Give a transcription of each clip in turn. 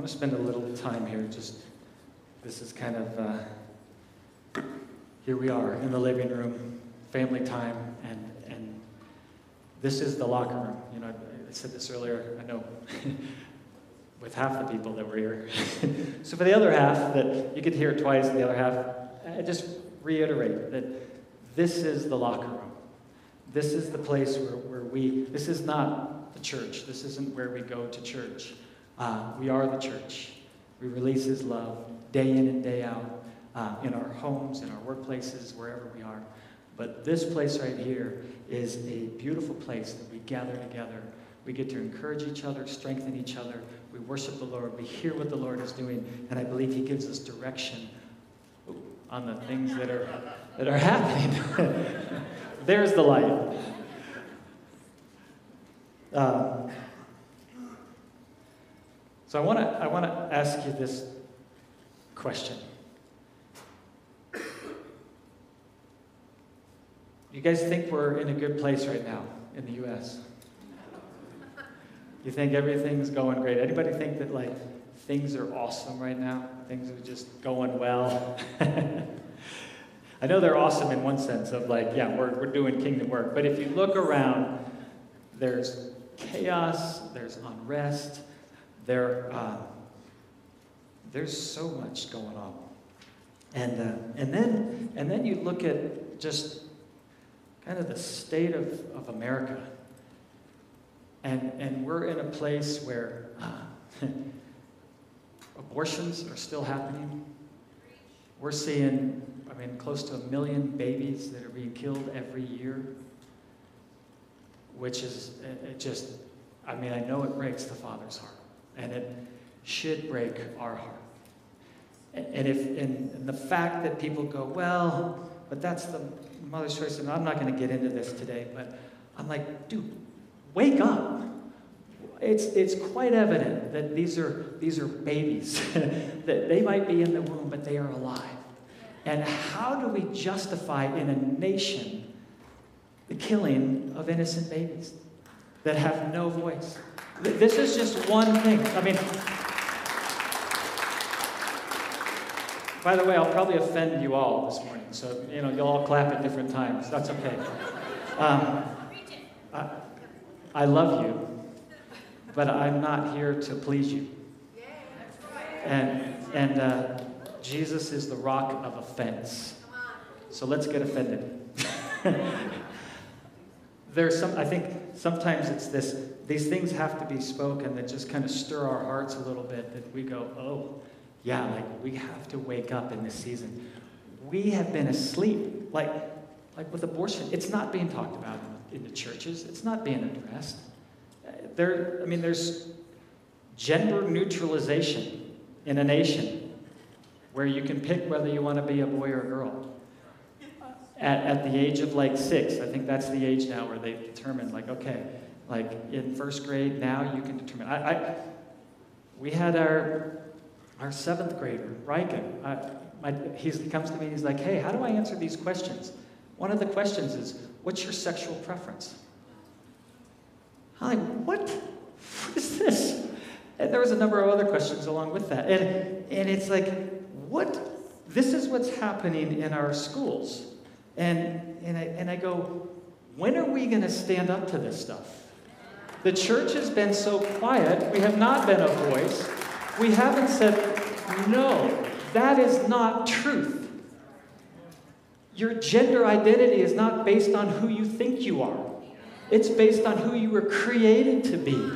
want to spend a little time here. Just this is kind of uh, here we are in the living room, family time, and and this is the locker room. You know, I said this earlier. I know. with half the people that were here. so for the other half, that you could hear twice, and the other half, I just reiterate that this is the locker room. This is the place where, where we, this is not the church. This isn't where we go to church. Uh, we are the church. We release His love day in and day out uh, in our homes, in our workplaces, wherever we are. But this place right here is a beautiful place that we gather together. We get to encourage each other, strengthen each other. We worship the Lord. We hear what the Lord is doing. And I believe He gives us direction on the things that are, that are happening. There's the light. Um, so I want to I want to ask you this question. You guys think we're in a good place right now in the U.S.? You think everything's going great? Anybody think that like things are awesome right now? Things are just going well? I know they're awesome in one sense of like, yeah, we're, we're doing kingdom work. But if you look around, there's chaos, there's unrest, there, uh, there's so much going on. And, uh, and, then, and then you look at just kind of the state of, of America. And, and we're in a place where uh, abortions are still happening. We're seeing, I mean, close to a million babies that are being killed every year, which is it just, I mean, I know it breaks the Father's heart, and it should break our heart. And if and, the fact that people go, well, but that's the mother's choice, and I'm not going to get into this today, but I'm like, dude, wake up. It's, it's quite evident that these are, these are babies, that they might be in the womb, but they are alive. And how do we justify in a nation the killing of innocent babies that have no voice? This is just one thing. I mean, by the way, I'll probably offend you all this morning, so you know you'll all clap at different times. That's okay. Um, I, I love you, but I'm not here to please you. And and uh, Jesus is the rock of offense. So let's get offended. There's some, I think sometimes it's this, these things have to be spoken that just kind of stir our hearts a little bit that we go, oh, yeah, like we have to wake up in this season. We have been asleep. Like, like with abortion, it's not being talked about in the churches, it's not being addressed. Uh, there, I mean, there's gender neutralization in a nation where you can pick whether you want to be a boy or a girl. At, at the age of like six, I think that's the age now where they've determined, like, okay, like in first grade, now you can determine. I, I we had our our seventh grader, Riken. He comes to me and he's like, hey, how do I answer these questions? One of the questions is, what's your sexual preference? I'm like, what? What is this? And there was a number of other questions along with that. And, and it's like, what? This is what's happening in our schools. And, and, I, and I go, when are we going to stand up to this stuff? The church has been so quiet. We have not been a voice. We haven't said, no, that is not truth. Your gender identity is not based on who you think you are, it's based on who you were created to be.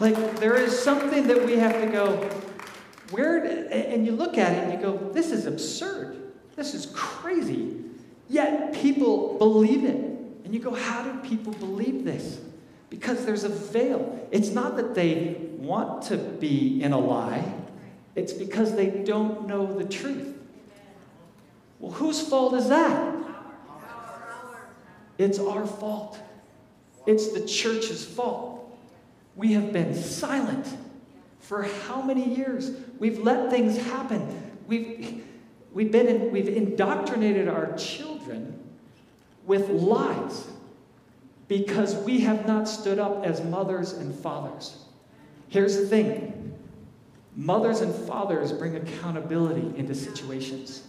Like, there is something that we have to go, where, and you look at it and you go, this is absurd. This is crazy. Yet people believe it. And you go, how do people believe this? Because there's a veil. It's not that they want to be in a lie, it's because they don't know the truth. Well, whose fault is that? It's our fault. It's the church's fault. We have been silent for how many years? We've let things happen. We've, we've, been in, we've indoctrinated our children with lies because we have not stood up as mothers and fathers. Here's the thing Mothers and fathers bring accountability into situations.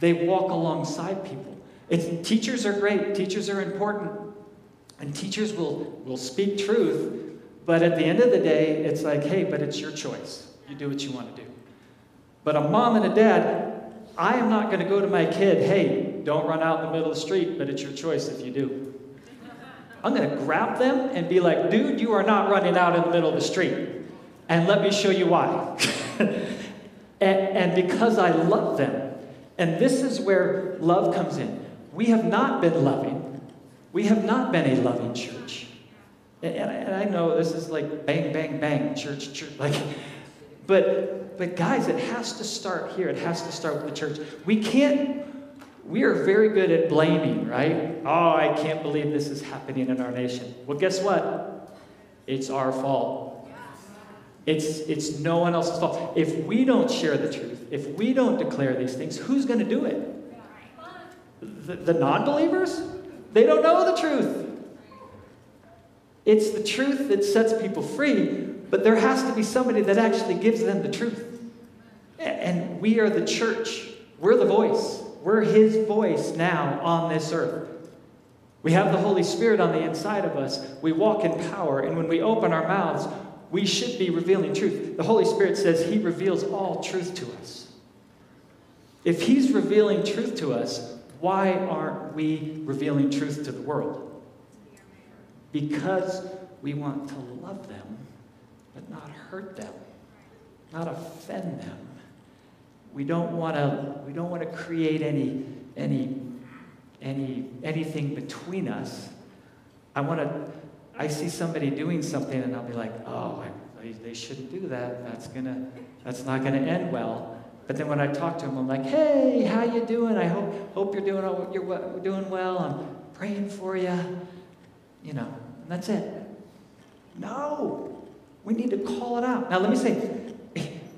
They walk alongside people. It's, teachers are great, teachers are important, and teachers will, will speak truth, but at the end of the day, it's like, hey, but it's your choice. You do what you want to do. But a mom and a dad, I am not going to go to my kid, hey, don't run out in the middle of the street, but it's your choice if you do. I'm going to grab them and be like, dude, you are not running out in the middle of the street. And let me show you why. and, and because I love them, and this is where love comes in. We have not been loving, we have not been a loving church. And, I know this is like bang, bang, bang, church, church. Like, but, but guys, it has to start here. It has to start with the church. We can't we are very good at blaming, right? Oh, I can't believe this is happening in our nation. Well, guess what? It's our fault. It's, it's no one else's fault. If we don't share the truth, if we don't declare these things, who's going to do it? The, the non believers? They don't know the truth. It's the truth that sets people free, but there has to be somebody that actually gives them the truth. And we are the church, we're the voice. We're His voice now on this earth. We have the Holy Spirit on the inside of us. We walk in power, and when we open our mouths, we should be revealing truth. The Holy Spirit says He reveals all truth to us. If He's revealing truth to us, why aren't we revealing truth to the world? Because we want to love them, but not hurt them, not offend them. We don't want to we don't want to create any any any anything between us. I want to I see somebody doing something and I'll be like, "Oh, I, they shouldn't do that. That's to that's not going to end well." But then when I talk to them, I'm like, "Hey, how you doing? I hope hope you're doing you're doing well. I'm praying for you." You know, and that's it. No. We need to call it out. Now let me say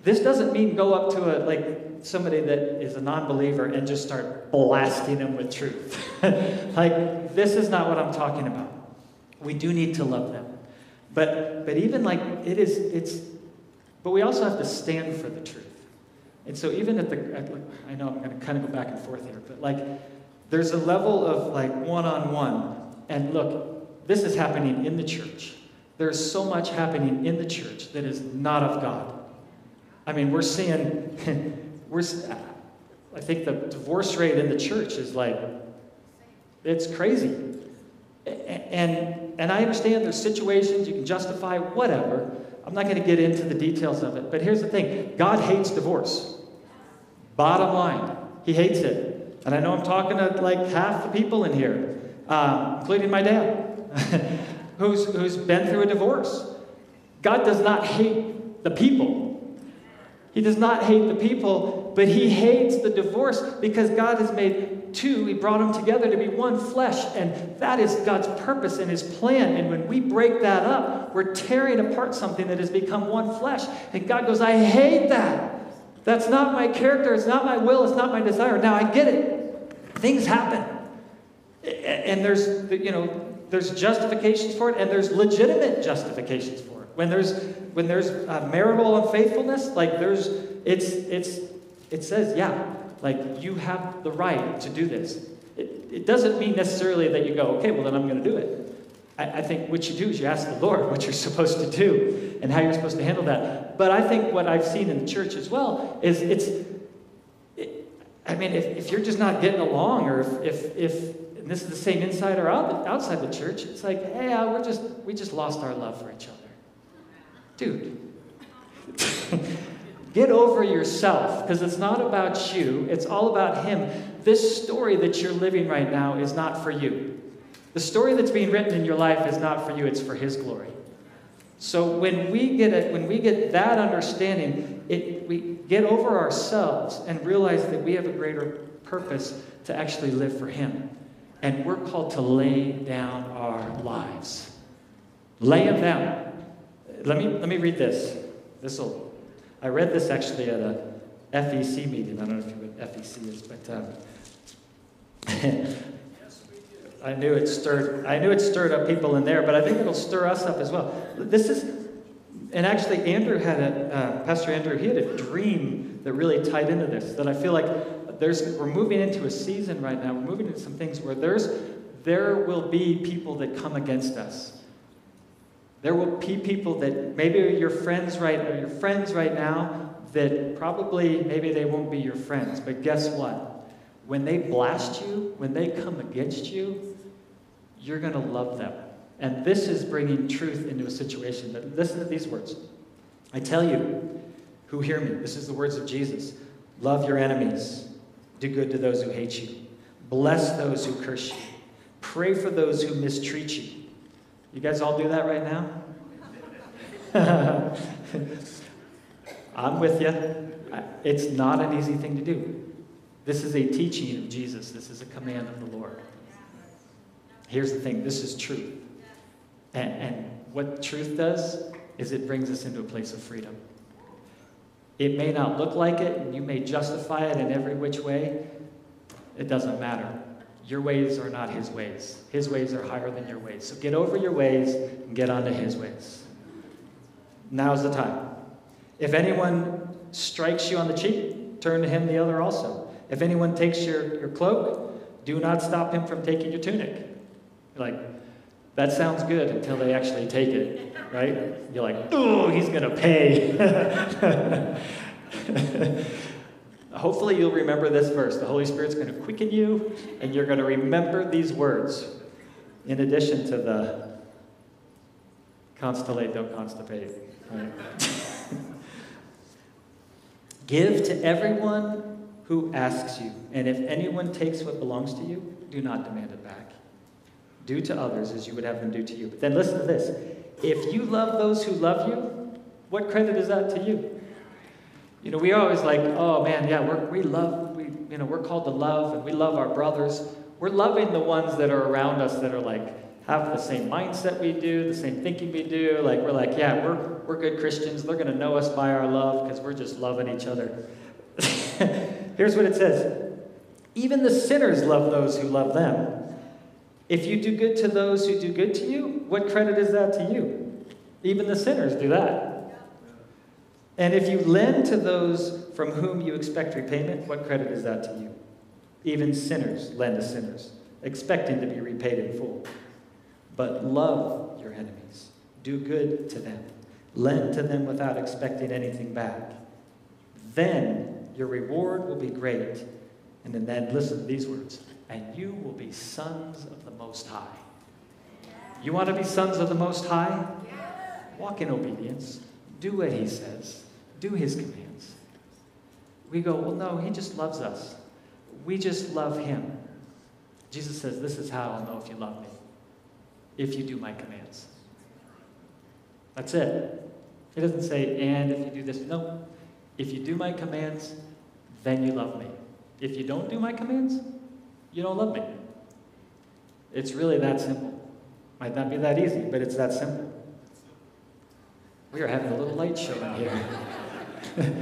this doesn't mean go up to a like somebody that is a non-believer and just start blasting them with truth. like this is not what I'm talking about. We do need to love them. But but even like it is it's but we also have to stand for the truth. And so even at the at, I know I'm going to kind of go back and forth here, but like there's a level of like one-on-one and look, this is happening in the church. There's so much happening in the church that is not of God. I mean, we're seeing we're, I think the divorce rate in the church is like, it's crazy. And, and I understand there's situations you can justify, whatever. I'm not going to get into the details of it. But here's the thing God hates divorce. Bottom line, He hates it. And I know I'm talking to like half the people in here, uh, including my dad, who's, who's been through a divorce. God does not hate the people, he does not hate the people, but he hates the divorce because God has made two. He brought them together to be one flesh, and that is God's purpose and his plan. And when we break that up, we're tearing apart something that has become one flesh. And God goes, I hate that. That's not my character. It's not my will. It's not my desire. Now I get it. Things happen. And there's, you know, there's justifications for it, and there's legitimate justifications for it. When there's when there's uh, marital unfaithfulness, like there's it's it's it says yeah, like you have the right to do this. It, it doesn't mean necessarily that you go okay, well then I'm going to do it. I, I think what you do is you ask the Lord what you're supposed to do and how you're supposed to handle that. But I think what I've seen in the church as well is it's. It, I mean, if, if you're just not getting along, or if, if, if this is the same inside or out, outside the church, it's like, hey, uh, we're just we just lost our love for each other. Dude, get over yourself because it's not about you, it's all about Him. This story that you're living right now is not for you. The story that's being written in your life is not for you, it's for His glory. So when we get it, when we get that understanding, it, we get over ourselves and realize that we have a greater purpose to actually live for Him. And we're called to lay down our lives. Lay them down. Let me, let me read this. This will, I read this actually at a FEC meeting. I don't know if you know what FEC is, but um, I knew it stirred. I knew it stirred up people in there, but I think it'll stir us up as well. This is And actually, Andrew had a, uh, Pastor Andrew, he had a dream that really tied into this. That I feel like there's, we're moving into a season right now. We're moving into some things where there's, there will be people that come against us. There will be people that maybe are your friends right, are your friends right now that probably maybe they won't be your friends. But guess what? When they blast you, when they come against you, you're going to love them. And this is bringing truth into a situation. But listen to these words. I tell you, who hear me, this is the words of Jesus love your enemies, do good to those who hate you, bless those who curse you, pray for those who mistreat you. You guys all do that right now? I'm with you. It's not an easy thing to do. This is a teaching of Jesus, this is a command of the Lord. Here's the thing this is truth. And, and what truth does is it brings us into a place of freedom. It may not look like it, and you may justify it in every which way. It doesn't matter. Your ways are not his ways. His ways are higher than your ways. So get over your ways and get onto his ways. Now's the time. If anyone strikes you on the cheek, turn to him the other also. If anyone takes your, your cloak, do not stop him from taking your tunic. Like, that sounds good until they actually take it, right? You're like, oh, he's going to pay. Hopefully, you'll remember this verse. The Holy Spirit's going to quicken you, and you're going to remember these words in addition to the constellate, don't constipate. Right? Give to everyone who asks you, and if anyone takes what belongs to you, do not demand it back. Do to others as you would have them do to you. But then listen to this if you love those who love you, what credit is that to you? You know, we always like, oh man, yeah, we're, we love, we, you know, we're called to love and we love our brothers. We're loving the ones that are around us that are like, have the same mindset we do, the same thinking we do. Like, we're like, yeah, we're, we're good Christians. They're going to know us by our love because we're just loving each other. Here's what it says Even the sinners love those who love them. If you do good to those who do good to you, what credit is that to you? Even the sinners do that. And if you lend to those from whom you expect repayment, what credit is that to you? Even sinners lend to sinners, expecting to be repaid in full. But love your enemies, do good to them, lend to them without expecting anything back. Then your reward will be great. And then listen to these words and you will be sons of the Most High. You want to be sons of the Most High? Walk in obedience. Do what He says, do His commands. We go, well, no, He just loves us. We just love Him. Jesus says, This is how I'll know if you love me if you do my commands. That's it. He doesn't say, and if you do this. No. If you do my commands, then you love me. If you don't do my commands, you don't love me. It's really that simple. Might not be that easy, but it's that simple. We are having a little light show in here.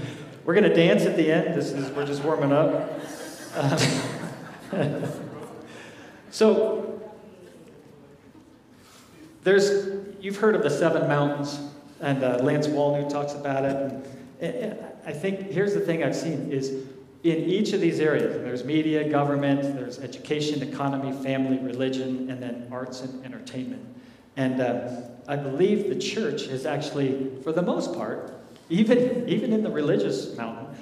we're going to dance at the end. This is we're just warming up. so there's you've heard of the seven mountains, and uh, Lance Wallnau talks about it. And, and I think here's the thing I've seen is in each of these areas, there's media, government, there's education, economy, family, religion, and then arts and entertainment. And uh, I believe the church has actually, for the most part, even, even in the religious mountain,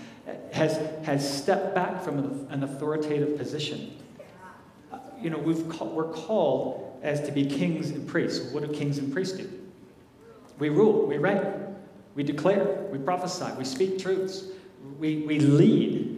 has, has stepped back from an authoritative position. Uh, you know, we've we're called as to be kings and priests. What do kings and priests do? We rule, we reign, we declare, we prophesy, we speak truths, we, we lead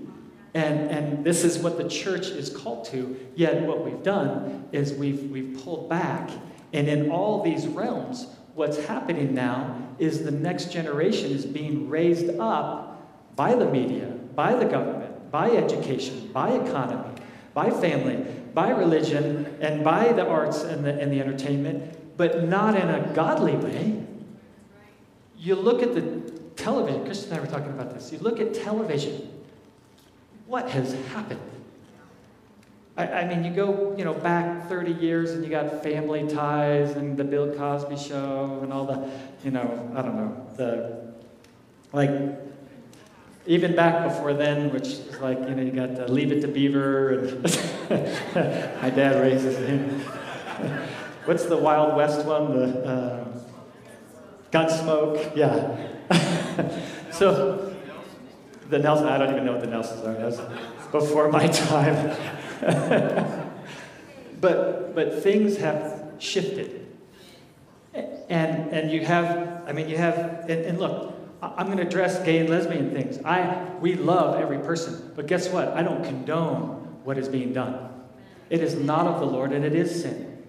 and, and this is what the church is called to. Yet, what we've done is we've, we've pulled back. And in all these realms, what's happening now is the next generation is being raised up by the media, by the government, by education, by economy, by family, by religion, and by the arts and the, and the entertainment, but not in a godly way. You look at the television, Chris and I were talking about this. You look at television what has happened? I, I mean, you go, you know, back 30 years and you got Family Ties and the Bill Cosby Show and all the, you know, I don't know, the, like, even back before then, which is like, you know, you got the Leave It to Beaver and my dad raises him. What's the Wild West one? The uh, Gunsmoke? Yeah. so, the Nelson, I don't even know what the Nelsons are. That's before my time. but, but things have shifted. And, and you have, I mean, you have, and, and look, I'm going to address gay and lesbian things. I, we love every person. But guess what? I don't condone what is being done. It is not of the Lord and it is sin.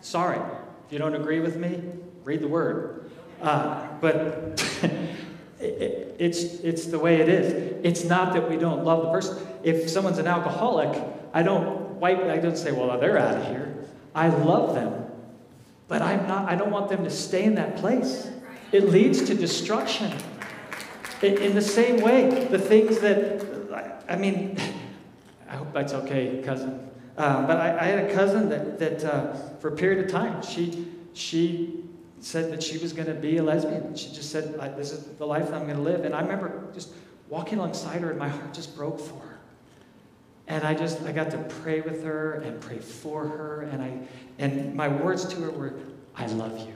Sorry. If you don't agree with me, read the word. Uh, but it, it's, it's the way it is. It's not that we don't love the person. If someone's an alcoholic, I don't wipe, I don't say, well, they're out of here. I love them. But I'm not, I don't want them to stay in that place. It leads to destruction. In, in the same way, the things that, I mean, I hope that's okay, cousin. Uh, but I, I, had a cousin that, that uh, for a period of time, she, she said that she was going to be a lesbian. She just said, This is the life that I'm going to live. And I remember just walking alongside her, and my heart just broke for her. And I just, I got to pray with her and pray for her. And, I, and my words to her were, I love you.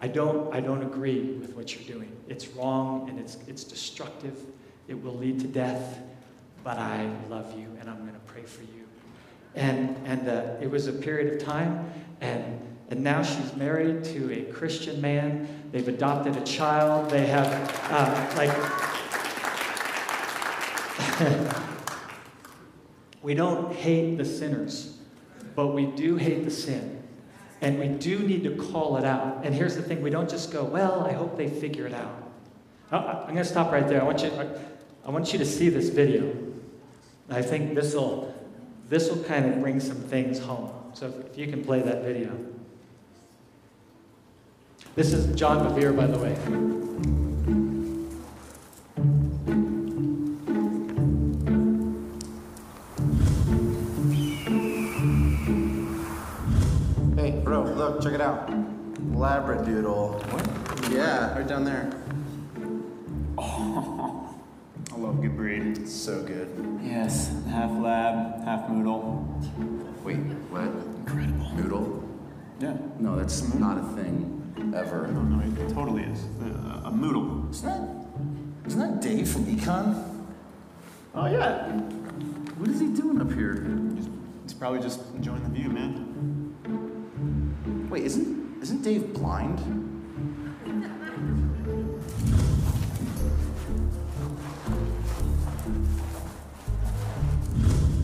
I don't, I don't agree with what you're doing. It's wrong and it's, it's destructive. It will lead to death. But I love you and I'm going to pray for you. And, and uh, it was a period of time. And and now she's married to a Christian man. They've adopted a child. They have, uh, like, we don't hate the sinners, but we do hate the sin. And we do need to call it out. And here's the thing we don't just go, well, I hope they figure it out. Uh, uh, I'm going to stop right there. I want you, I want you to see this video. I think this will this will kind of bring some things home. So if you can play that video. This is John Bevere, by the way. Look, check it out. Labradoodle. What? Yeah, right down there. Oh, I love good breed. It's so good. Yes, half lab, half moodle. Wait, what? Incredible. Noodle? Yeah. No, that's not a thing ever. No, no, it totally is. Uh, a Moodle. Isn't that, isn't that Dave from Econ? Oh, yeah. What is he doing up here? He's, he's probably just enjoying the view, man. Wait, isn't, isn't Dave blind?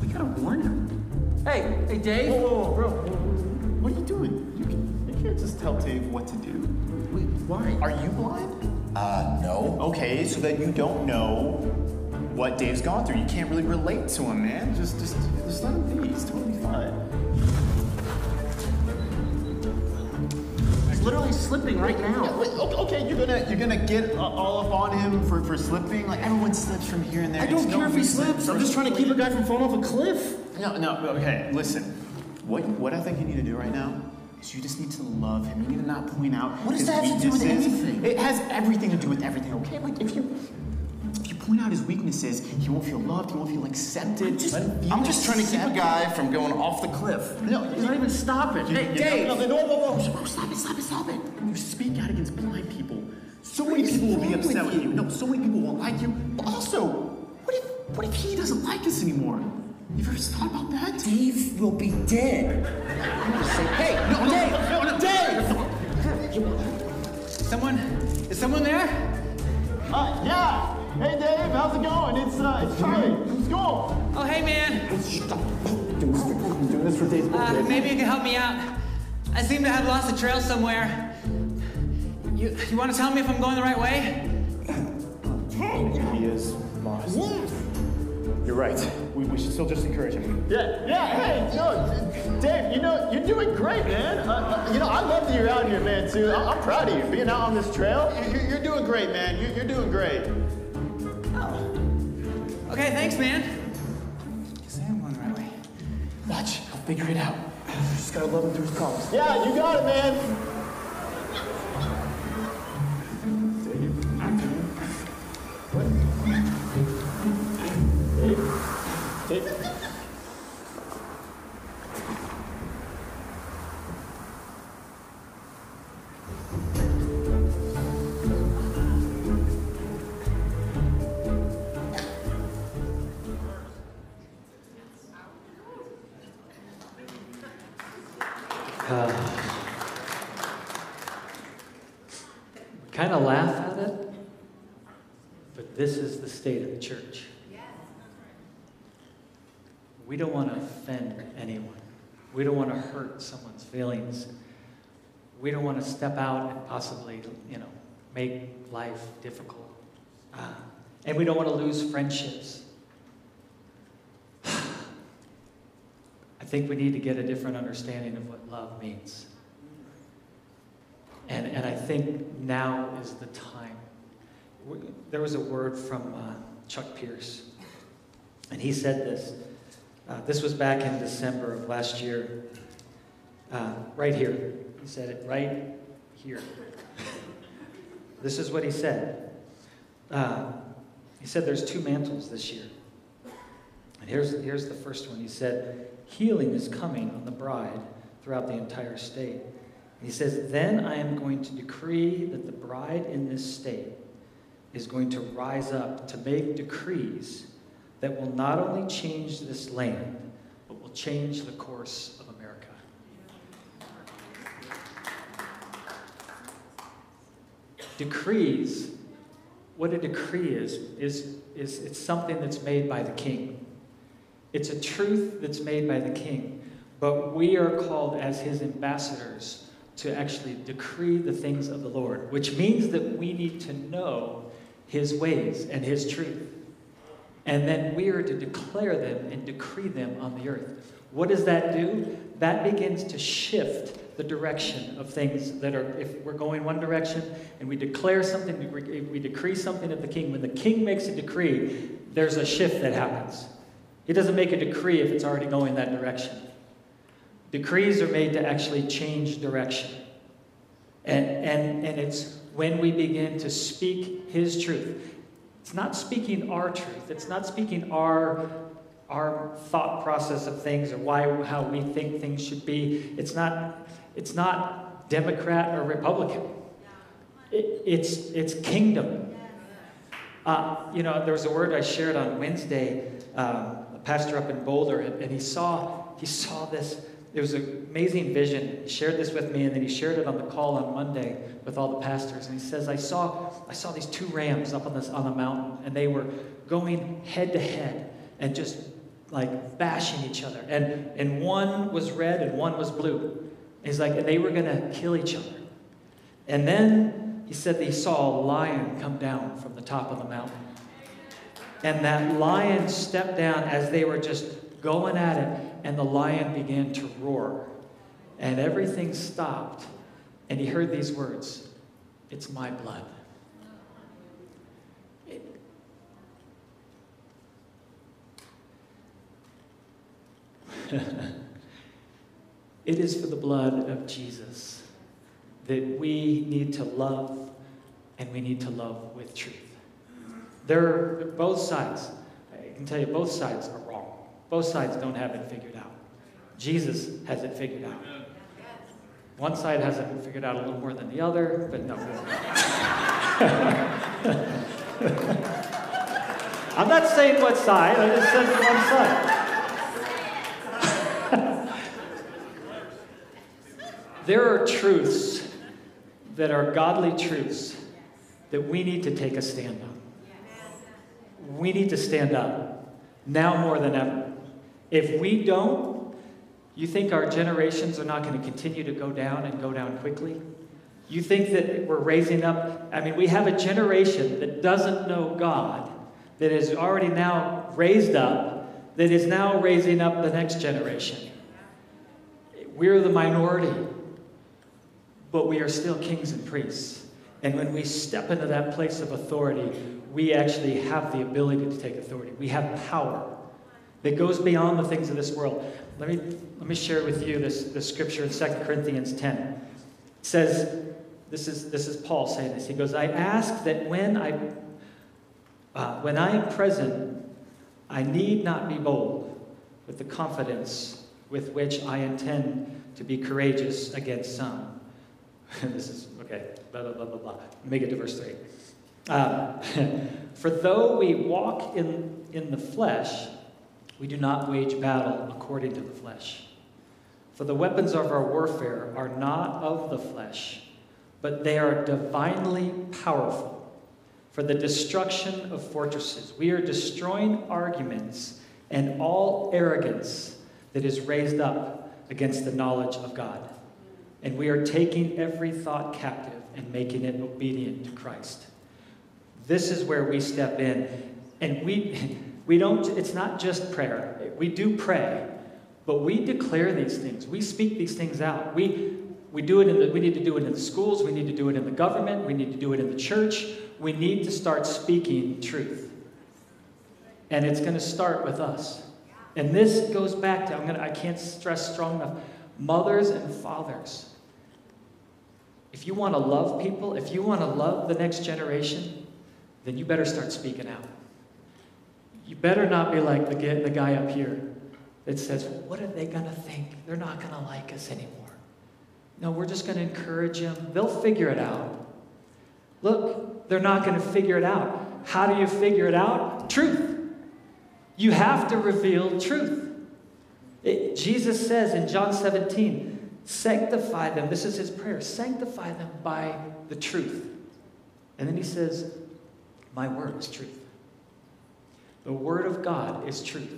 We gotta warn him. Hey, hey, Dave. Whoa, whoa, whoa, bro. What are you doing? You, can, you can't just tell Dave what to do. Wait, why? Are you blind? Uh, no. Okay, so that you don't know what Dave's gone through. You can't really relate to him, man. Just, just, just let him be. He's totally fine. He's literally slipping right now. Yeah, wait, okay, you're gonna you're gonna get uh, all up on him for, for slipping. Like everyone slips from here and there. I don't It's care no if he reason slips. I'm just trying to keep a guy from falling off a cliff. No, no. Okay, listen. What what I think you need to do right now is you just need to love him. You need to not point out What does that have to do with anything? It has everything to do with everything. Okay, like if you point out his weaknesses, he won't feel loved. He won't feel accepted. Just- him feel I'm just trying to keep a guy from going off the cliff. No, he's not even stopping. You- hey, you Dave. know- no, no, whoa, whoa, Bro, stop it, stop it, stop it. You speak out against blind people. So many people will be wrong with upset with you? you. No, so many people won't like you. But also, what if what if he doesn't like us anymore? You've ever thought about that? Dave will be dead. I'm gonna say, hey, no, Dave, no, no, Dave. Someone, is someone there? Uh, yeah. Hey, Dave, how's it going? It's uh, it's Charlie from school. Oh, hey, man. Stop doing this for, I'm doing this for Dave's Uh, maybe you can help me out. I seem to have lost the trail somewhere. You, you want to tell me if I'm going the right way? He is lost. You're right. We, we should still just encourage him. Yeah, yeah, hey, no, Dave, you know, you're doing great, man. Uh, uh, you know, I love that you're out here, man, too. I, I'm proud of you. Being out on this trail, you're, you're doing great, man. You're, you're doing great. Okay, thanks, man. Guess I am going the right way. Watch, I'll figure it out. Just gotta love him through his problems. Yeah, you got it, man. We don't want to offend anyone. We don't want to hurt someone's feelings. We don't want to step out and possibly, you know, make life difficult. Uh, and we don't want to lose friendships. I think we need to get a different understanding of what love means. And, and I think now is the time. There was a word from uh, Chuck Pierce, and he said this. Uh, this was back in December of last year, uh, right here. He said it right here. this is what he said. Uh, he said there's two mantles this year. And here's, here's the first one. He said, Healing is coming on the bride throughout the entire state. He says, Then I am going to decree that the bride in this state is going to rise up to make decrees that will not only change this land, but will change the course of America. Decrees, what a decree is, is, is it's something that's made by the king. It's a truth that's made by the king. But we are called as his ambassadors to actually decree the things of the Lord, which means that we need to know his ways and his truth. And then we are to declare them and decree them on the earth. What does that do? That begins to shift the direction of things that are, if we're going one direction and we declare something, we decree something of the king, when the king makes a decree, there's a shift that happens. He doesn't make a decree if it's already going that direction. Decrees are made to actually change direction. And, and, and it's when we begin to speak His truth. It's not speaking our truth, it's not speaking our, our thought process of things or why, how we think things should be. It's not, it's not Democrat or Republican, it, it's, it's kingdom. Uh, you know, there was a word I shared on Wednesday. Um, a pastor up in Boulder, and, and he saw he saw this it was an amazing vision. He shared this with me, and then he shared it on the call on Monday with all the pastors. And he says, I saw, I saw these two rams up on, this, on the mountain, and they were going head to head and just like bashing each other. And, and one was red and one was blue. He's like, and they were going to kill each other. And then he said he saw a lion come down from the top of the mountain. And that lion stepped down as they were just going at it and the lion began to roar. And everything stopped, and he heard these words It's my blood. It, it is for the blood of Jesus that we need to love, and we need to love with truth. They're, they're both sides. I can tell you, both sides are. Both sides don't have it figured out. Jesus has it figured out. One side has it figured out a little more than the other, but no. I'm not saying what side, I just said one side. there are truths that are godly truths that we need to take a stand on. We need to stand up now more than ever. If we don't, you think our generations are not going to continue to go down and go down quickly? You think that we're raising up? I mean, we have a generation that doesn't know God, that is already now raised up, that is now raising up the next generation. We're the minority, but we are still kings and priests. And when we step into that place of authority, we actually have the ability to take authority. We have power that goes beyond the things of this world. Let me, let me share with you this, this scripture in 2 Corinthians 10. It says, this is, this is Paul saying this. He goes, I ask that when I, uh, when I am present, I need not be bold with the confidence with which I intend to be courageous against some. this is, okay, blah, blah, blah, blah, blah. Me get to verse 3. Uh, For though we walk in, in the flesh, we do not wage battle according to the flesh. For the weapons of our warfare are not of the flesh, but they are divinely powerful for the destruction of fortresses. We are destroying arguments and all arrogance that is raised up against the knowledge of God. And we are taking every thought captive and making it obedient to Christ. This is where we step in. And we, we don't, it's not just prayer. We do pray, but we declare these things. We speak these things out. We, we, do it in the, we need to do it in the schools. We need to do it in the government. We need to do it in the church. We need to start speaking truth. And it's going to start with us. And this goes back to, I'm gonna, I can't stress strong enough, mothers and fathers. If you want to love people, if you want to love the next generation, then you better start speaking out. You better not be like the, the guy up here that says, What are they going to think? They're not going to like us anymore. No, we're just going to encourage them. They'll figure it out. Look, they're not going to figure it out. How do you figure it out? Truth. You have to reveal truth. It, Jesus says in John 17, sanctify them. This is his prayer sanctify them by the truth. And then he says, My word is truth. The word of God is truth.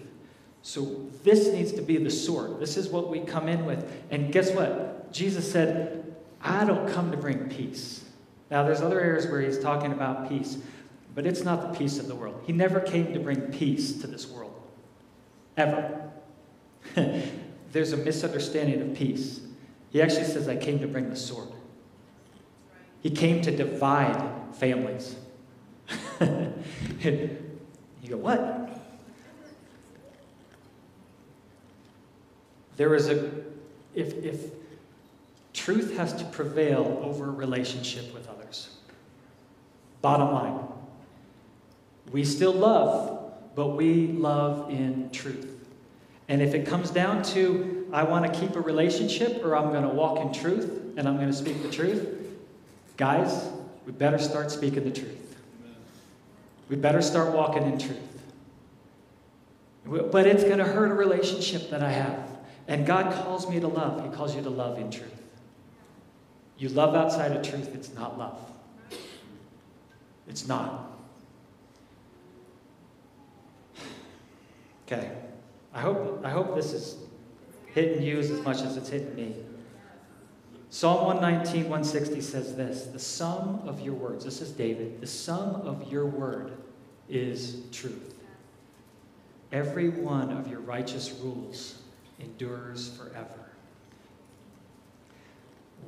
So this needs to be the sword. This is what we come in with. And guess what? Jesus said, I don't come to bring peace. Now, there's other areas where he's talking about peace. But it's not the peace of the world. He never came to bring peace to this world. Ever. There's a misunderstanding of peace. He actually says, I came to bring the sword. He came to divide families. you go, what? There is a, if, if truth has to prevail over relationship with others, bottom line, we still love, but we love in truth. And if it comes down to, I want to keep a relationship or I'm going to walk in truth and I'm going to speak the truth, guys, we better start speaking the truth. We better start walking in truth. But it's going to hurt a relationship that I have. And God calls me to love. He calls you to love in truth. You love outside of truth, it's not love. It's not. Okay. I hope, I hope this is hitting you as much as it's hitting me. Psalm 119, 160 says this The sum of your words, this is David, the sum of your word is truth. Every one of your righteous rules endures forever.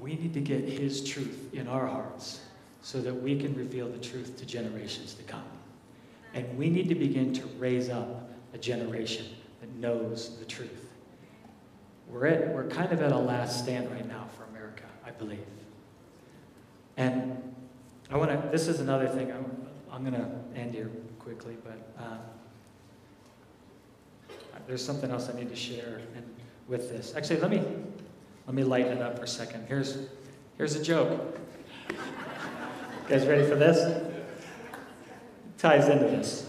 We need to get his truth in our hearts so that we can reveal the truth to generations to come. And we need to begin to raise up a generation that knows the truth. We're, at, we're kind of at a last stand right now for I believe. And I want to, this is another thing, I'm, I'm going to end here quickly, but um, there's something else I need to share and with this. Actually, let me, let me lighten it up for a second. Here's, here's a joke. You guys ready for this? It ties into this.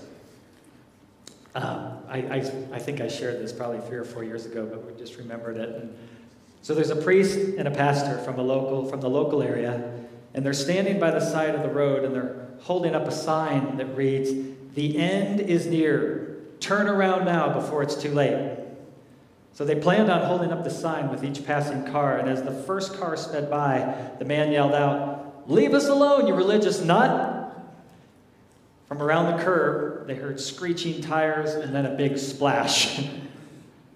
Um, I, I, I, think I shared this probably three or four years ago, but we just remembered it. And so there's a priest and a pastor from a local from the local area, and they're standing by the side of the road and they're holding up a sign that reads, "The end is near. Turn around now before it's too late." So they planned on holding up the sign with each passing car, and as the first car sped by, the man yelled out, "Leave us alone, you religious nut!" From around the curb, they heard screeching tires and then a big splash.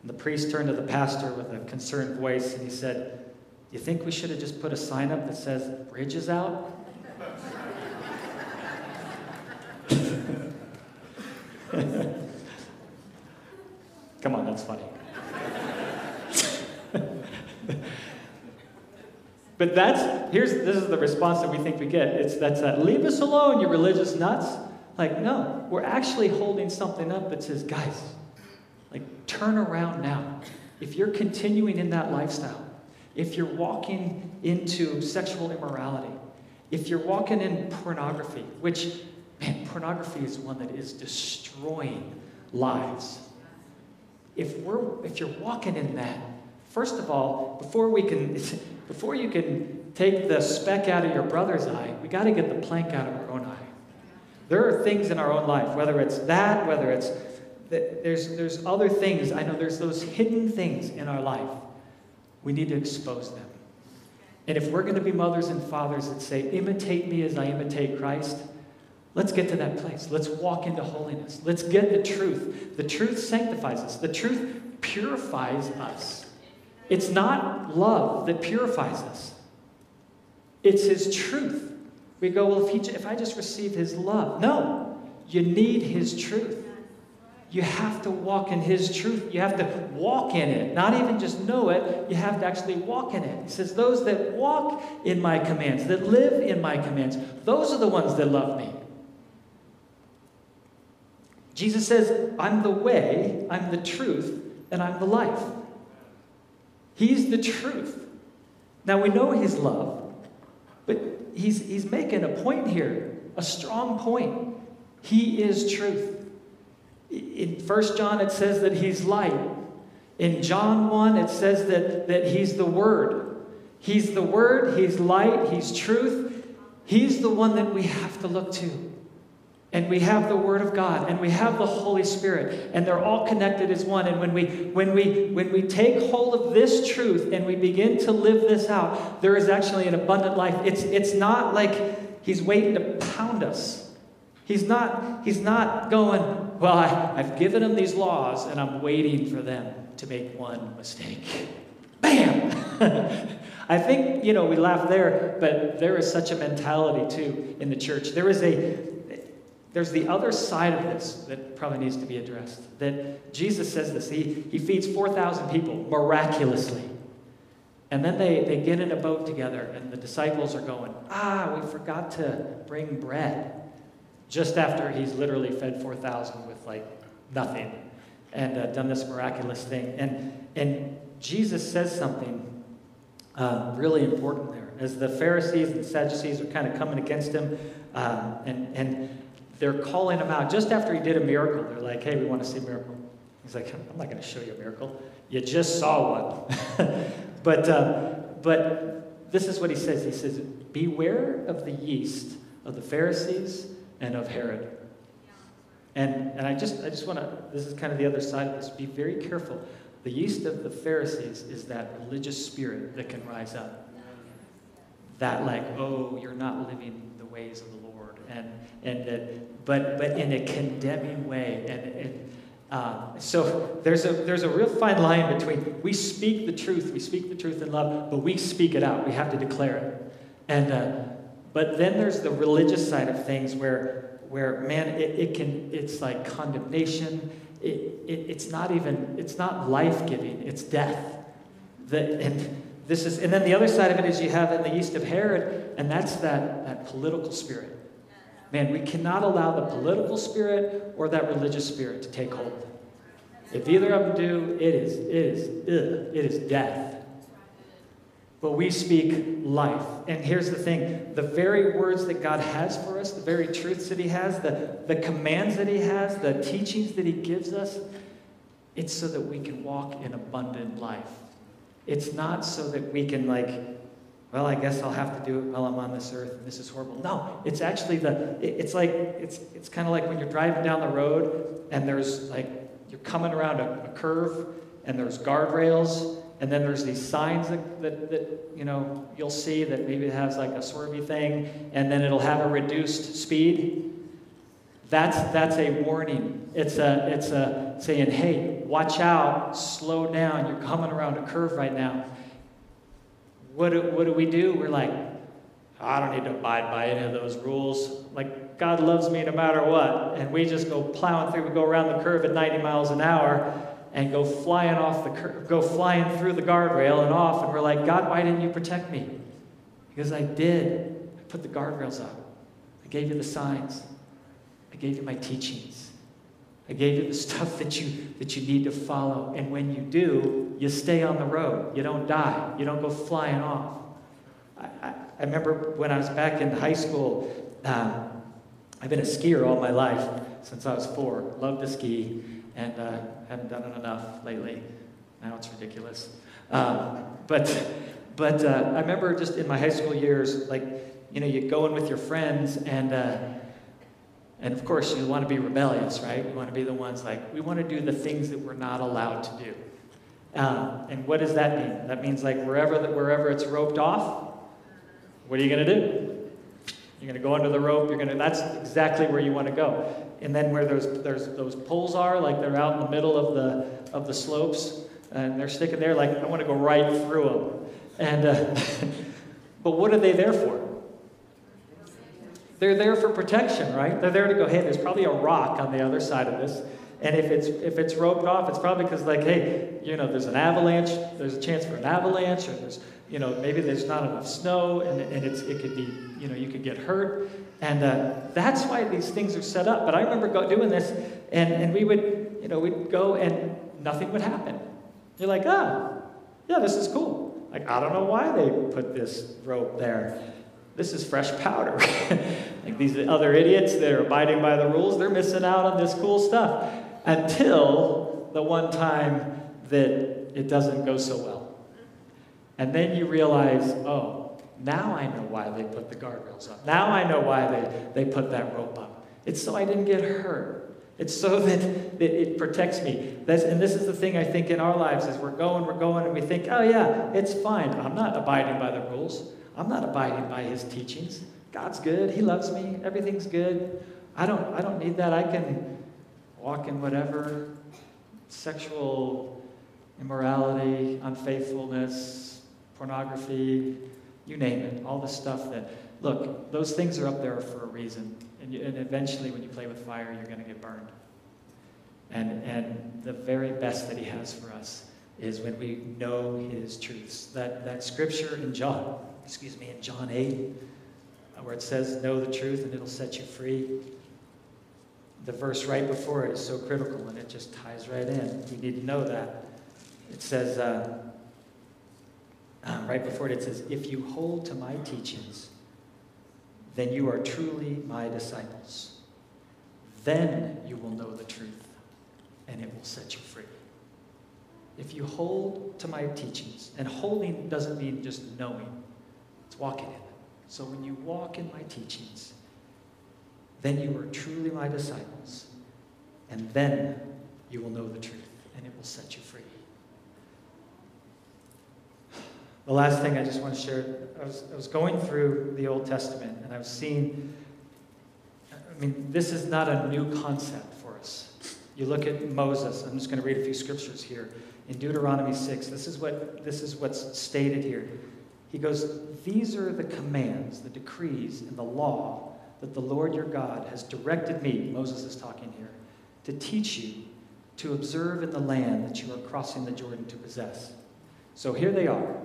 the priest turned to the pastor with a concerned voice and he said, You think we should have just put a sign up that says, Bridge is out? Come on, that's funny. but that's here's this is the response that we think we get. It's that's that leave us alone, you religious nuts. Like, no, we're actually holding something up that says, guys, turn around now. If you're continuing in that lifestyle, if you're walking into sexual immorality, if you're walking in pornography, which, man, pornography is one that is destroying lives. If, we're, if you're walking in that, first of all, before, we can, before you can take the speck out of your brother's eye, we got to get the plank out of our own eye. There are things in our own life, whether it's that, whether it's there's, there's other things. I know there's those hidden things in our life. We need to expose them. And if we're going to be mothers and fathers that say, imitate me as I imitate Christ, let's get to that place. Let's walk into holiness. Let's get the truth. The truth sanctifies us, the truth purifies us. It's not love that purifies us, it's His truth. We go, well, if, he, if I just receive His love. No, you need His truth. You have to walk in His truth. You have to walk in it. Not even just know it, you have to actually walk in it. He says, Those that walk in my commands, that live in my commands, those are the ones that love me. Jesus says, I'm the way, I'm the truth, and I'm the life. He's the truth. Now we know His love, but He's, he's making a point here, a strong point. He is truth. In 1 John, it says that he's light. In John 1, it says that, that he's the Word. He's the Word, he's light, he's truth. He's the one that we have to look to. And we have the Word of God, and we have the Holy Spirit, and they're all connected as one. And when we, when we, when we take hold of this truth and we begin to live this out, there is actually an abundant life. It's, it's not like He's waiting to pound us. He's not, he's not going, well, I, I've given them these laws and I'm waiting for them to make one mistake. Bam! I think, you know, we laugh there, but there is such a mentality too in the church. There is a, there's the other side of this that probably needs to be addressed. That Jesus says this. He, he feeds 4,000 people miraculously. And then they, they get in a boat together, and the disciples are going, Ah, we forgot to bring bread just after he's literally fed 4,000 with like nothing and uh, done this miraculous thing. And, and Jesus says something uh, really important there. As the Pharisees and Sadducees are kind of coming against him, um, and, and they're calling him out just after he did a miracle. They're like, hey, we want to see a miracle. He's like, I'm not going to show you a miracle. You just saw one. but, uh, but this is what he says. He says, beware of the yeast of the Pharisees and of Herod. And, and I just, I just want to, this is kind of the other side of this. Be very careful. The yeast of the Pharisees is that religious spirit that can rise up. That, like, oh, you're not living the ways of the Lord. And, and that, but, but in a condemning way. And, and uh, so there's a, there's a real fine line between we speak the truth, we speak the truth in love, but we speak it out. We have to declare it. And, uh, but then there's the religious side of things where, where man, it, it can, it's like condemnation. It, it, it's not even, it's not life-giving, it's death. The, and this is, and then the other side of it is you have in the east of Herod, and that's that, that political spirit. Man, we cannot allow the political spirit or that religious spirit to take hold. If either of them do, it is, it is, ugh, it is death. But we speak life. And here's the thing the very words that God has for us, the very truths that He has, the, the commands that He has, the teachings that He gives us, it's so that we can walk in abundant life. It's not so that we can, like, well, I guess I'll have to do it while I'm on this earth and this is horrible. No, it's actually the, it's like, it's, it's kind of like when you're driving down the road and there's like, you're coming around a, a curve and there's guardrails and then there's these signs that, that, that, you know you'll see that maybe it has like a swervy thing, and then it'll have a reduced speed. That's that's a warning. It's a it's a saying, hey, watch out, slow down. You're coming around a curve right now. What do, what do we do? We're like, I don't need to abide by any of those rules. Like God loves me no matter what, and we just go plowing through. We go around the curve at 90 miles an hour and go flying off the cur- go flying through the guardrail and off and we're like god why didn't you protect me? Because i did. I put the guardrails up. I gave you the signs. I gave you my teachings. I gave you the stuff that you that you need to follow. And when you do you stay on the road. You don't die. You don't go flying off. I, I, I remember when i was back in high school um, i've been a skier all my life since i was four. Loved to ski and uh, haven't done it enough lately. Now it's ridiculous. Um, but but uh, I remember just in my high school years, like, you know, you go in with your friends, and, uh, and of course, you want to be rebellious, right? You want to be the ones like, we want to do the things that we're not allowed to do. Um, and what does that mean? That means, like, wherever, the, wherever it's roped off, what are you going to do? You're going to go under the rope. You're going to. That's exactly where you want to go. And then where those there's those poles are, like they're out in the middle of the of the slopes, and they're sticking there. Like I want to go right through them. And uh, but what are they there for? They're there for protection, right? They're there to go. Hey, there's probably a rock on the other side of this. And if it's if it's roped off, it's probably because like, hey, you know, there's an avalanche. There's a chance for an avalanche, or there's you know maybe there's not enough snow, and, and it's it could be you know you could get hurt, and uh, that's why these things are set up. But I remember go, doing this, and and we would you know we'd go and nothing would happen. You're like, ah, yeah, this is cool. Like I don't know why they put this rope there. This is fresh powder. like these other idiots that are abiding by the rules, they're missing out on this cool stuff until the one time that it doesn't go so well. And then you realize, oh, now I know why they put the guardrails up. Now I know why they, they put that rope up. It's so I didn't get hurt. It's so that, that it protects me. That's, and this is the thing I think in our lives is we're going, we're going, and we think, oh yeah, it's fine. I'm not abiding by the rules. I'm not abiding by his teachings. God's good. He loves me. Everything's good. I don't, I don't need that. I can walk in whatever sexual immorality, unfaithfulness, pornography, you name it, all the stuff that, look, those things are up there for a reason. And, you, and eventually, when you play with fire, you're going to get burned. And, and the very best that He has for us is when we know His truths. That, that scripture in John, excuse me, in John 8, where it says, Know the truth and it'll set you free. The verse right before it is so critical and it just ties right in. You need to know that. It says, uh, uh, Um, right before it, it says, If you hold to my teachings, then you are truly my disciples. Then you will know the truth, and it will set you free. If you hold to my teachings, and holding doesn't mean just knowing, it's walking in. So when you walk in my teachings, then you are truly my disciples, and then you will know the truth, and it will set you free. The last thing I just want to share I was, I was going through the Old Testament and I was seeing, I mean, this is not a new concept for us. You look at Moses, I'm just going to read a few scriptures here. In Deuteronomy 6, this is, what, this is what's stated here. He goes, These are the commands, the decrees, and the law that the Lord your God has directed me, Moses is talking here, to teach you to observe in the land that you are crossing the Jordan to possess. So here they are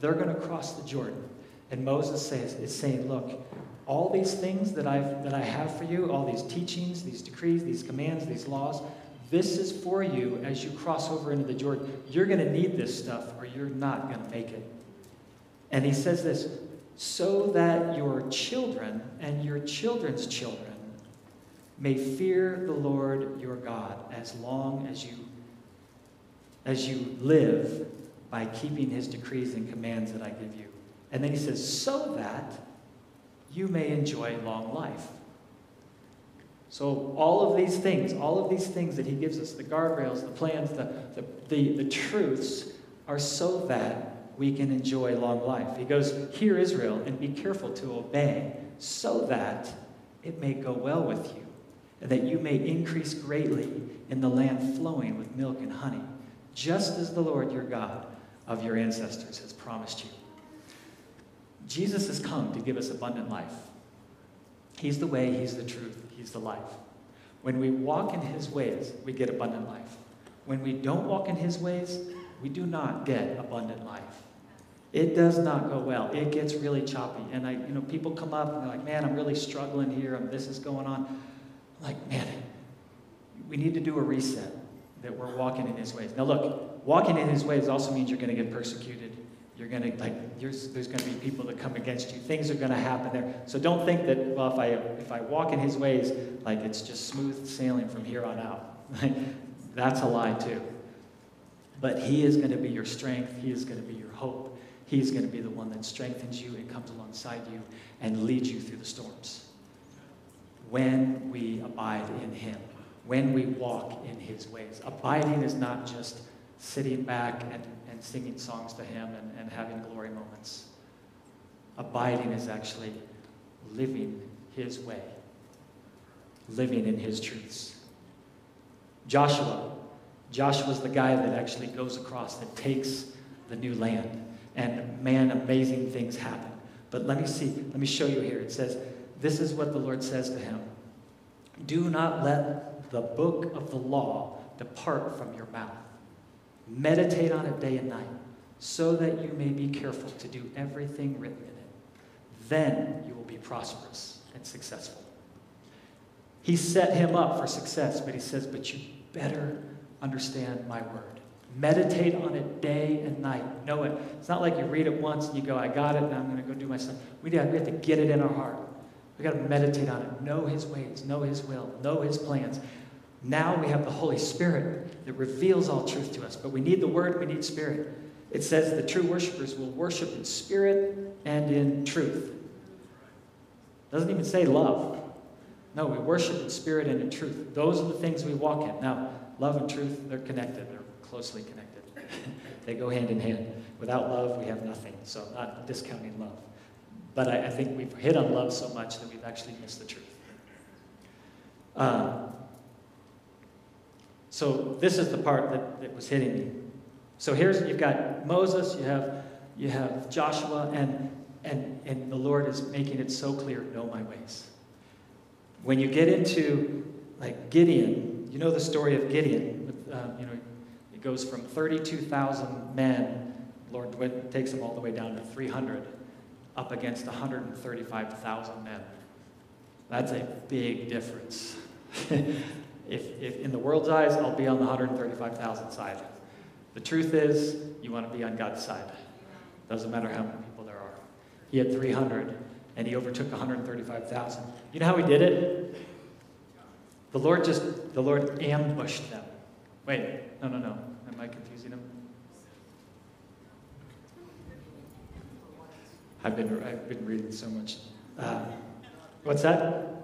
they're going to cross the Jordan. And Moses says, is saying, look, all these things that, I've, that I have for you, all these teachings, these decrees, these commands, these laws, this is for you as you cross over into the Jordan. You're going to need this stuff or you're not going to make it. And he says this, so that your children and your children's children may fear the Lord your God as long as you as you live by keeping his decrees and commands that I give you. And then he says, so that you may enjoy long life. So, all of these things, all of these things that he gives us the guardrails, the plans, the, the, the, the truths are so that we can enjoy long life. He goes, Hear Israel and be careful to obey, so that it may go well with you, and that you may increase greatly in the land flowing with milk and honey, just as the Lord your God of your ancestors has promised you. Jesus has come to give us abundant life. He's the way, He's the truth, He's the life. When we walk in His ways, we get abundant life. When we don't walk in his ways, we do not get abundant life. It does not go well. It gets really choppy. And I, you know, people come up and they're like, man, I'm really struggling here and this is going on. I'm like, man, we need to do a reset that we're walking in his ways. Now look, walking in his ways also means you're going to get persecuted. You're going to, like, there's going to be people that come against you. Things are going to happen there. So don't think that, well, if I, if I walk in his ways, like it's just smooth sailing from here on out. That's a lie too. But he is going to be your strength. He is going to be your hope. He's going to be the one that strengthens you and comes alongside you and leads you through the storms. When we abide in him, when we walk in his ways. Abiding is not just sitting back and, and singing songs to him and, and having glory moments. Abiding is actually living his way, living in his truths. Joshua. Joshua's the guy that actually goes across, that takes the new land. And man, amazing things happen. But let me see, let me show you here. It says, This is what the Lord says to him Do not let the book of the law depart from your mouth. Meditate on it day and night, so that you may be careful to do everything written in it. Then you will be prosperous and successful. He set him up for success, but he says, But you better understand my word. Meditate on it day and night. Know it. It's not like you read it once and you go, I got it, and I'm going to go do my stuff. We have, we have to get it in our heart. We got to meditate on it. Know his ways, know his will, know his plans. Now we have the Holy Spirit that reveals all truth to us. But we need the word, we need spirit. It says the true worshipers will worship in spirit and in truth. Doesn't even say love. No, we worship in spirit and in truth. Those are the things we walk in. Now, love and truth, they're connected. They're closely connected. they go hand in hand. Without love, we have nothing. So I'm not discounting love. But I, I think we've hit on love so much that we've actually missed the truth. Um, so this is the part that, that was hitting me. So here's you've got Moses, you have you have Joshua, and and and the Lord is making it so clear, know my ways. When you get into like Gideon, you know the story of Gideon. With, um, you know, it goes from 32,000 men. Lord takes them all the way down to 300, up against 135,000 men. That's a big difference. if, if in the world's eyes, I'll be on the 135,000 side. The truth is, you want to be on God's side. Doesn't matter how many people there are. He had 300, and he overtook 135,000. You know how he did it? The Lord just, the Lord ambushed them. Wait, no, no, no. Am I confusing them? I've been, I've been reading so much. Uh, what's that?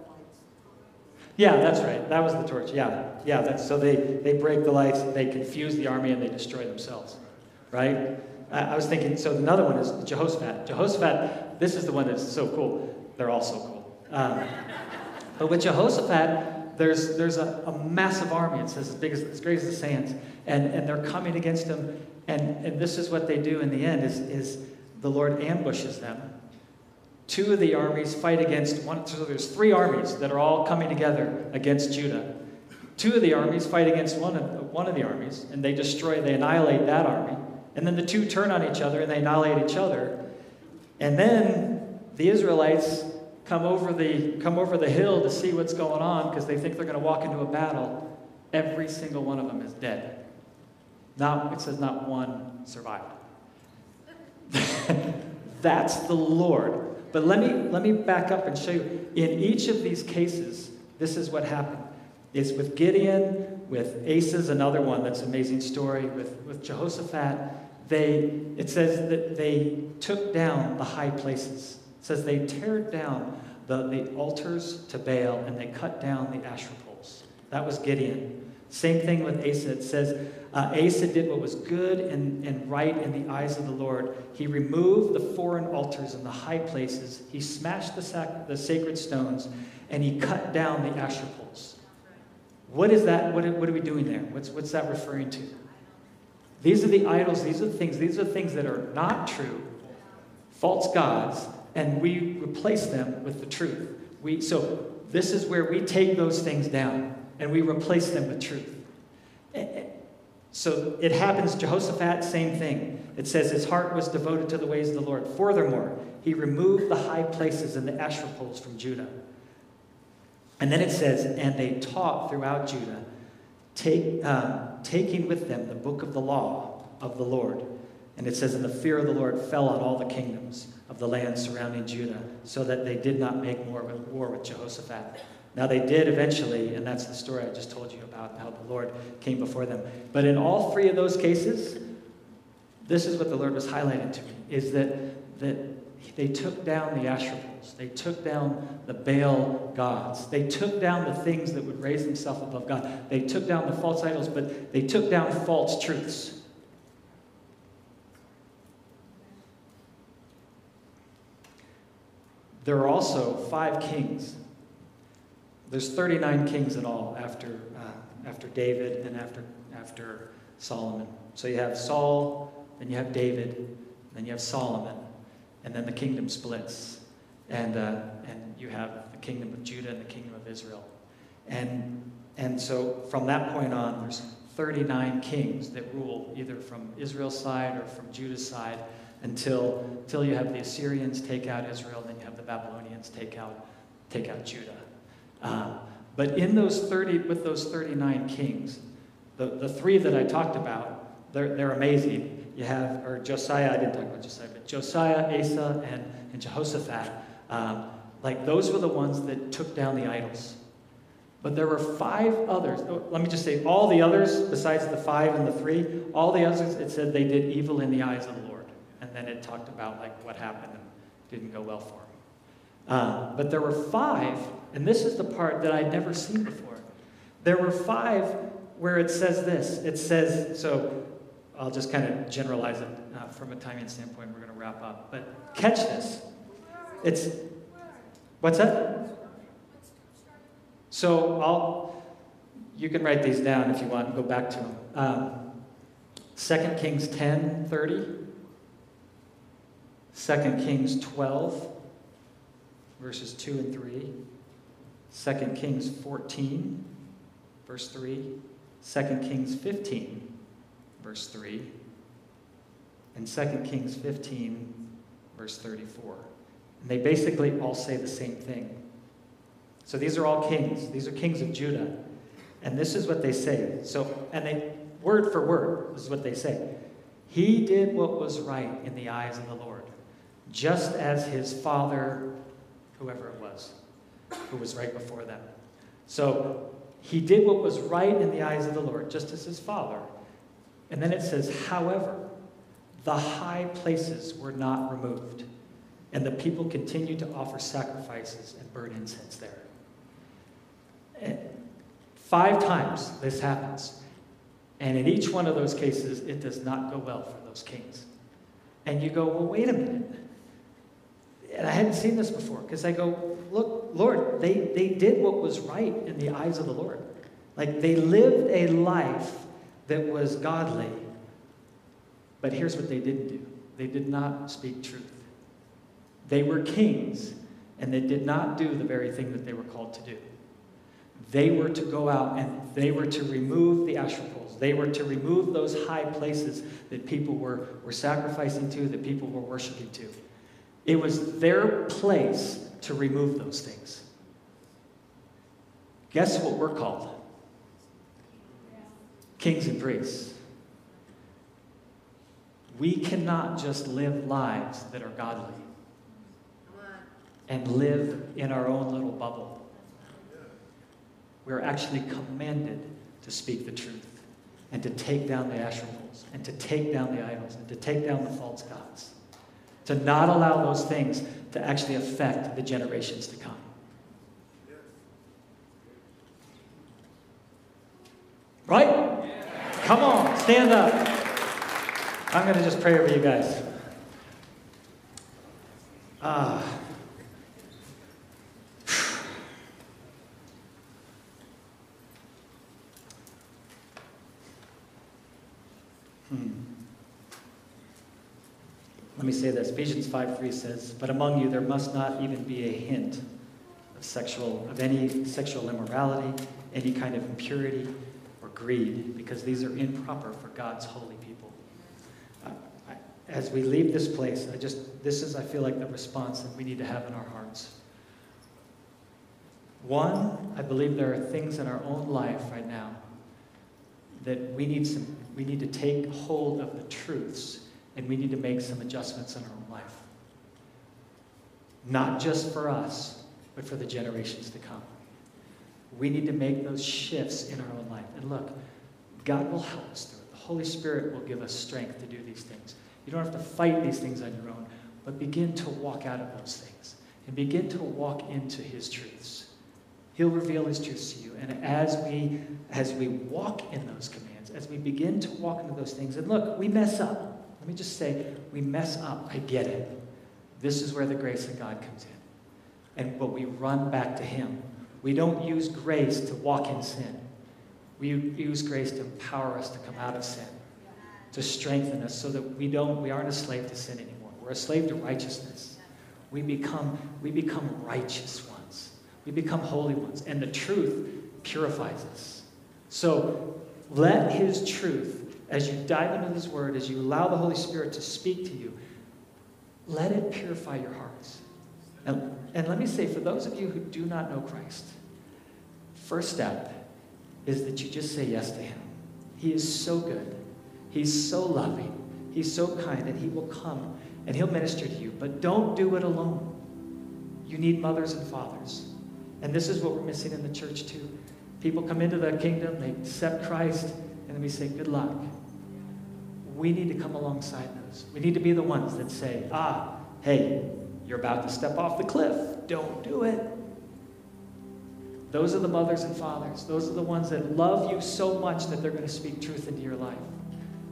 Yeah, that's right. That was the torch. Yeah, yeah. That's, so they, they break the lights, they confuse the army, and they destroy themselves. Right? I, I was thinking, so another one is Jehoshaphat. Jehoshaphat, this is the one that's so cool. They're all so cool. Um, but with Jehoshaphat, there's, there's a, a, massive army. It says as big as, as great as the sands. And, and they're coming against him. And, and this is what they do in the end is, is the Lord ambushes them Two of the armies fight against one. So there's three armies that are all coming together against Judah. Two of the armies fight against one of, one of the armies, and they destroy, they annihilate that army. And then the two turn on each other and they annihilate each other. And then the Israelites come over the, come over the hill to see what's going on because they think they're going to walk into a battle. Every single one of them is dead. Not, it says not one survived. That's the Lord. But let me, let me back up and show you. In each of these cases, this is what happened. It's with Gideon, with Asa's another one that's an amazing story, with, with Jehoshaphat. They, it says that they took down the high places. It says they teared down the, the altars to Baal and they cut down the Asherah poles. That was Gideon. Same thing with Asa. It says uh, Asa did what was good and, and right in the eyes of the Lord. He removed the foreign altars and the high places. He smashed the, sac- the sacred stones and he cut down the Asherah poles. What is that? What, what are we doing there? What's, what's that referring to? These are the idols, these are the things, these are things that are not true, false gods, and we replace them with the truth. We, so this is where we take those things down and we replace them with truth. So it happens, Jehoshaphat, same thing. It says his heart was devoted to the ways of the Lord. Furthermore, he removed the high places and the Asherah poles from Judah. And then it says, and they taught throughout Judah, take, uh, taking with them the book of the law of the Lord. And it says, and the fear of the Lord fell on all the kingdoms of the land surrounding Judah, so that they did not make war with Jehoshaphat. Now they did eventually, and that's the story I just told you about, how the Lord came before them. But in all three of those cases, this is what the Lord was highlighting to me, is that, that they took down the Asherah poles. They took down the Baal gods. They took down the things that would raise themselves above God. They took down the false idols, but they took down false truths. There are also five kings. There's 39 kings in all after, uh, after David and after, after Solomon. So you have Saul, then you have David, then you have Solomon, and then the kingdom splits. And, uh, and you have the kingdom of Judah and the kingdom of Israel. And, and so from that point on, there's 39 kings that rule either from Israel's side or from Judah's side until, until you have the Assyrians take out Israel, then you have the Babylonians take out, take out Judah. Um, but in those 30, with those 39 kings, the, the three that I talked about, they're, they're amazing. You have, or Josiah, I didn't talk about Josiah, but Josiah, Asa, and, and Jehoshaphat, um, like those were the ones that took down the idols. But there were five others. Oh, let me just say, all the others, besides the five and the three, all the others, it said they did evil in the eyes of the Lord. And then it talked about like what happened and didn't go well for them. Uh, but there were five, and this is the part that I'd never seen before. There were five where it says this. It says, so I'll just kind of generalize it uh, from a timing standpoint. We're going to wrap up. But catch this. It's, what's that? So I'll, you can write these down if you want and go back to them. Um, 2 Kings 10 30. 2 Kings 12, verses 2 and 3. 2 Kings 14, verse 3. 2 Kings 15, verse 3. And 2 Kings 15, verse 34. And they basically all say the same thing. So these are all kings. These are kings of Judah. And this is what they say. So, and they, word for word, this is what they say. He did what was right in the eyes of the Lord, just as his father, whoever it was, who was right before them. So he did what was right in the eyes of the Lord, just as his father. And then it says, however, the high places were not removed, and the people continued to offer sacrifices and burn incense there. Five times this happens. And in each one of those cases, it does not go well for those kings. And you go, well, wait a minute. And I hadn't seen this before because I go, look, Lord, they, they did what was right in the eyes of the Lord. Like they lived a life that was godly. But here's what they didn't do they did not speak truth. They were kings, and they did not do the very thing that they were called to do. They were to go out and they were to remove the Asherah poles. They were to remove those high places that people were, were sacrificing to, that people were worshiping to. It was their place to remove those things. Guess what we're called? Kings and priests. We cannot just live lives that are godly and live in our own little bubble we're actually commanded to speak the truth and to take down the Asherah poles and to take down the idols and to take down the false gods. To not allow those things to actually affect the generations to come. Right? Come on, stand up. I'm going to just pray over you guys. Ah. Say this Ephesians 5 3 says, But among you there must not even be a hint of sexual, of any sexual immorality, any kind of impurity, or greed, because these are improper for God's holy people. Uh, I, as we leave this place, I just, this is, I feel like, the response that we need to have in our hearts. One, I believe there are things in our own life right now that we need, some, we need to take hold of the truths and we need to make some adjustments in our own life. Not just for us, but for the generations to come. We need to make those shifts in our own life. And look, God will help us through it. The Holy Spirit will give us strength to do these things. You don't have to fight these things on your own, but begin to walk out of those things and begin to walk into His truths. He'll reveal His truths to you. And as we, as we walk in those commands, as we begin to walk into those things, and look, we mess up. Let me just say, we mess up. I get it. This is where the grace of God comes in. And but we run back to Him. We don't use grace to walk in sin. We use grace to empower us to come out of sin, to strengthen us so that we don't, we aren't a slave to sin anymore. We're a slave to righteousness. We become, we become righteous ones. We become holy ones. And the truth purifies us. So let his truth as you dive into this word, as you allow the Holy Spirit to speak to you, let it purify your hearts. And, and let me say, for those of you who do not know Christ, first step is that you just say yes to Him. He is so good, He's so loving, He's so kind, and He will come and He'll minister to you. But don't do it alone. You need mothers and fathers. And this is what we're missing in the church, too. People come into the kingdom, they accept Christ, and then we say, Good luck we need to come alongside those. We need to be the ones that say, ah, hey, you're about to step off the cliff. Don't do it. Those are the mothers and fathers. Those are the ones that love you so much that they're going to speak truth into your life.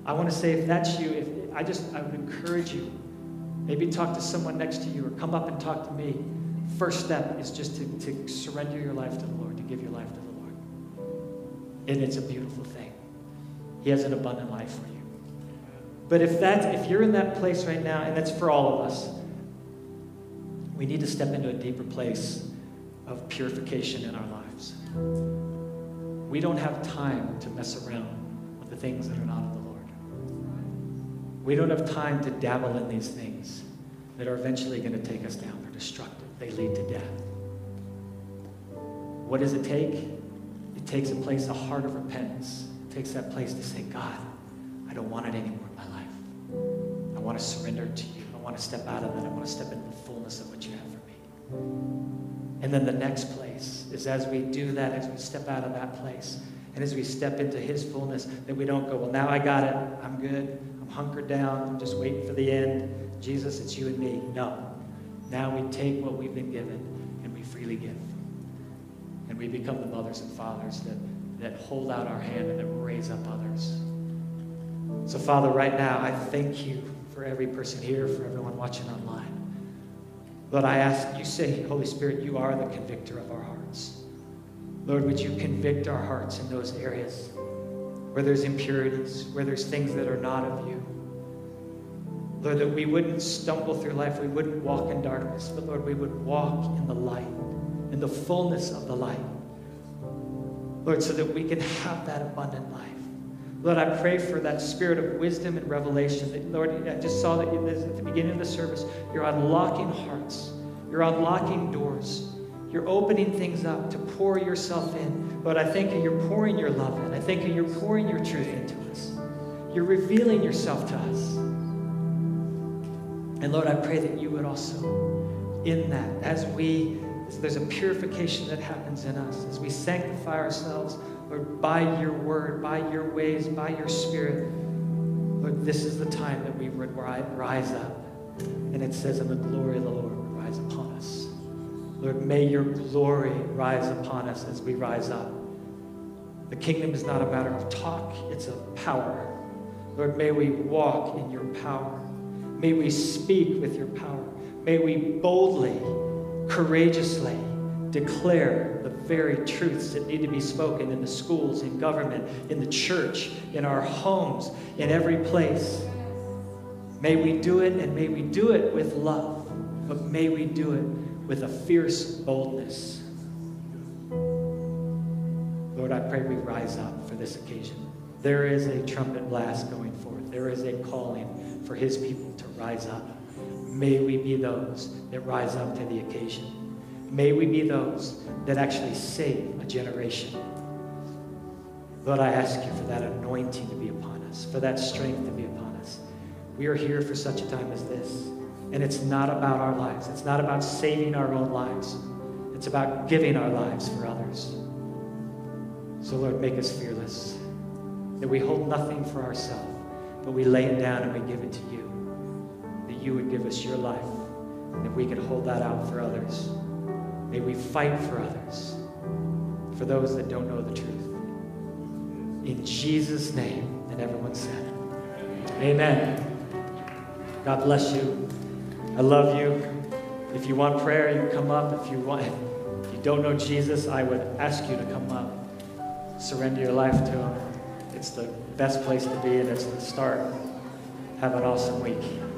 I want to say, if that's you, if I just I would encourage you, maybe talk to someone next to you or come up and talk to me. First step is just to, to surrender your life to the Lord, to give your life to the Lord. And it's a beautiful thing. He has an abundant life for you. But if that if you're in that place right now, and that's for all of us, we need to step into a deeper place of purification in our lives. We don't have time to mess around with the things that are not of the Lord. We don't have time to dabble in these things that are eventually going to take us down. They're destructive, they lead to death. What does it take? It takes a place, a heart of repentance. It takes that place to say, God, I don't want it anymore in my life. I want to surrender to you. I want to step out of that. I want to step into the fullness of what you have for me. And then the next place is as we do that, as we step out of that place, and as we step into His fullness, that we don't go, well, now I got it. I'm good. I'm hunkered down. I'm just waiting for the end. Jesus, it's you and me. No. Now we take what we've been given and we freely give. And we become the mothers and fathers that, that hold out our hand and that raise up others. So, Father, right now, I thank you for every person here, for everyone watching online. Lord, I ask, you say, Holy Spirit, you are the convictor of our hearts. Lord, would you convict our hearts in those areas where there's impurities, where there's things that are not of you. Lord, that we wouldn't stumble through life, we wouldn't walk in darkness, but Lord, we would walk in the light, in the fullness of the light. Lord, so that we can have that abundant life. Lord, I pray for that spirit of wisdom and revelation. That, Lord, I just saw that at the beginning of the service, you're unlocking hearts, you're unlocking doors, you're opening things up to pour yourself in. Lord, I thank you, you're pouring your love in. I thank you, you're pouring your truth into us. You're revealing yourself to us. And Lord, I pray that you would also, in that, as we, as there's a purification that happens in us, as we sanctify ourselves, Lord, by your word, by your ways, by your spirit, Lord, this is the time that we would rise up. And it says, and the glory of the Lord rise upon us. Lord, may your glory rise upon us as we rise up. The kingdom is not a matter of talk, it's of power. Lord, may we walk in your power. May we speak with your power. May we boldly, courageously declare the very truths that need to be spoken in the schools, in government, in the church, in our homes, in every place. May we do it, and may we do it with love, but may we do it with a fierce boldness. Lord, I pray we rise up for this occasion. There is a trumpet blast going forth. There is a calling for his people to rise up. May we be those that rise up to the occasion. May we be those that actually save a generation. Lord, I ask you for that anointing to be upon us, for that strength to be upon us. We are here for such a time as this. And it's not about our lives. It's not about saving our own lives. It's about giving our lives for others. So, Lord, make us fearless. That we hold nothing for ourselves, but we lay it down and we give it to you. That you would give us your life, that we could hold that out for others. May we fight for others, for those that don't know the truth. In Jesus' name, and everyone said, Amen. God bless you. I love you. If you want prayer, you come up. If you want, if you don't know Jesus, I would ask you to come up. Surrender your life to Him. It's the best place to be, and it's the start. Have an awesome week.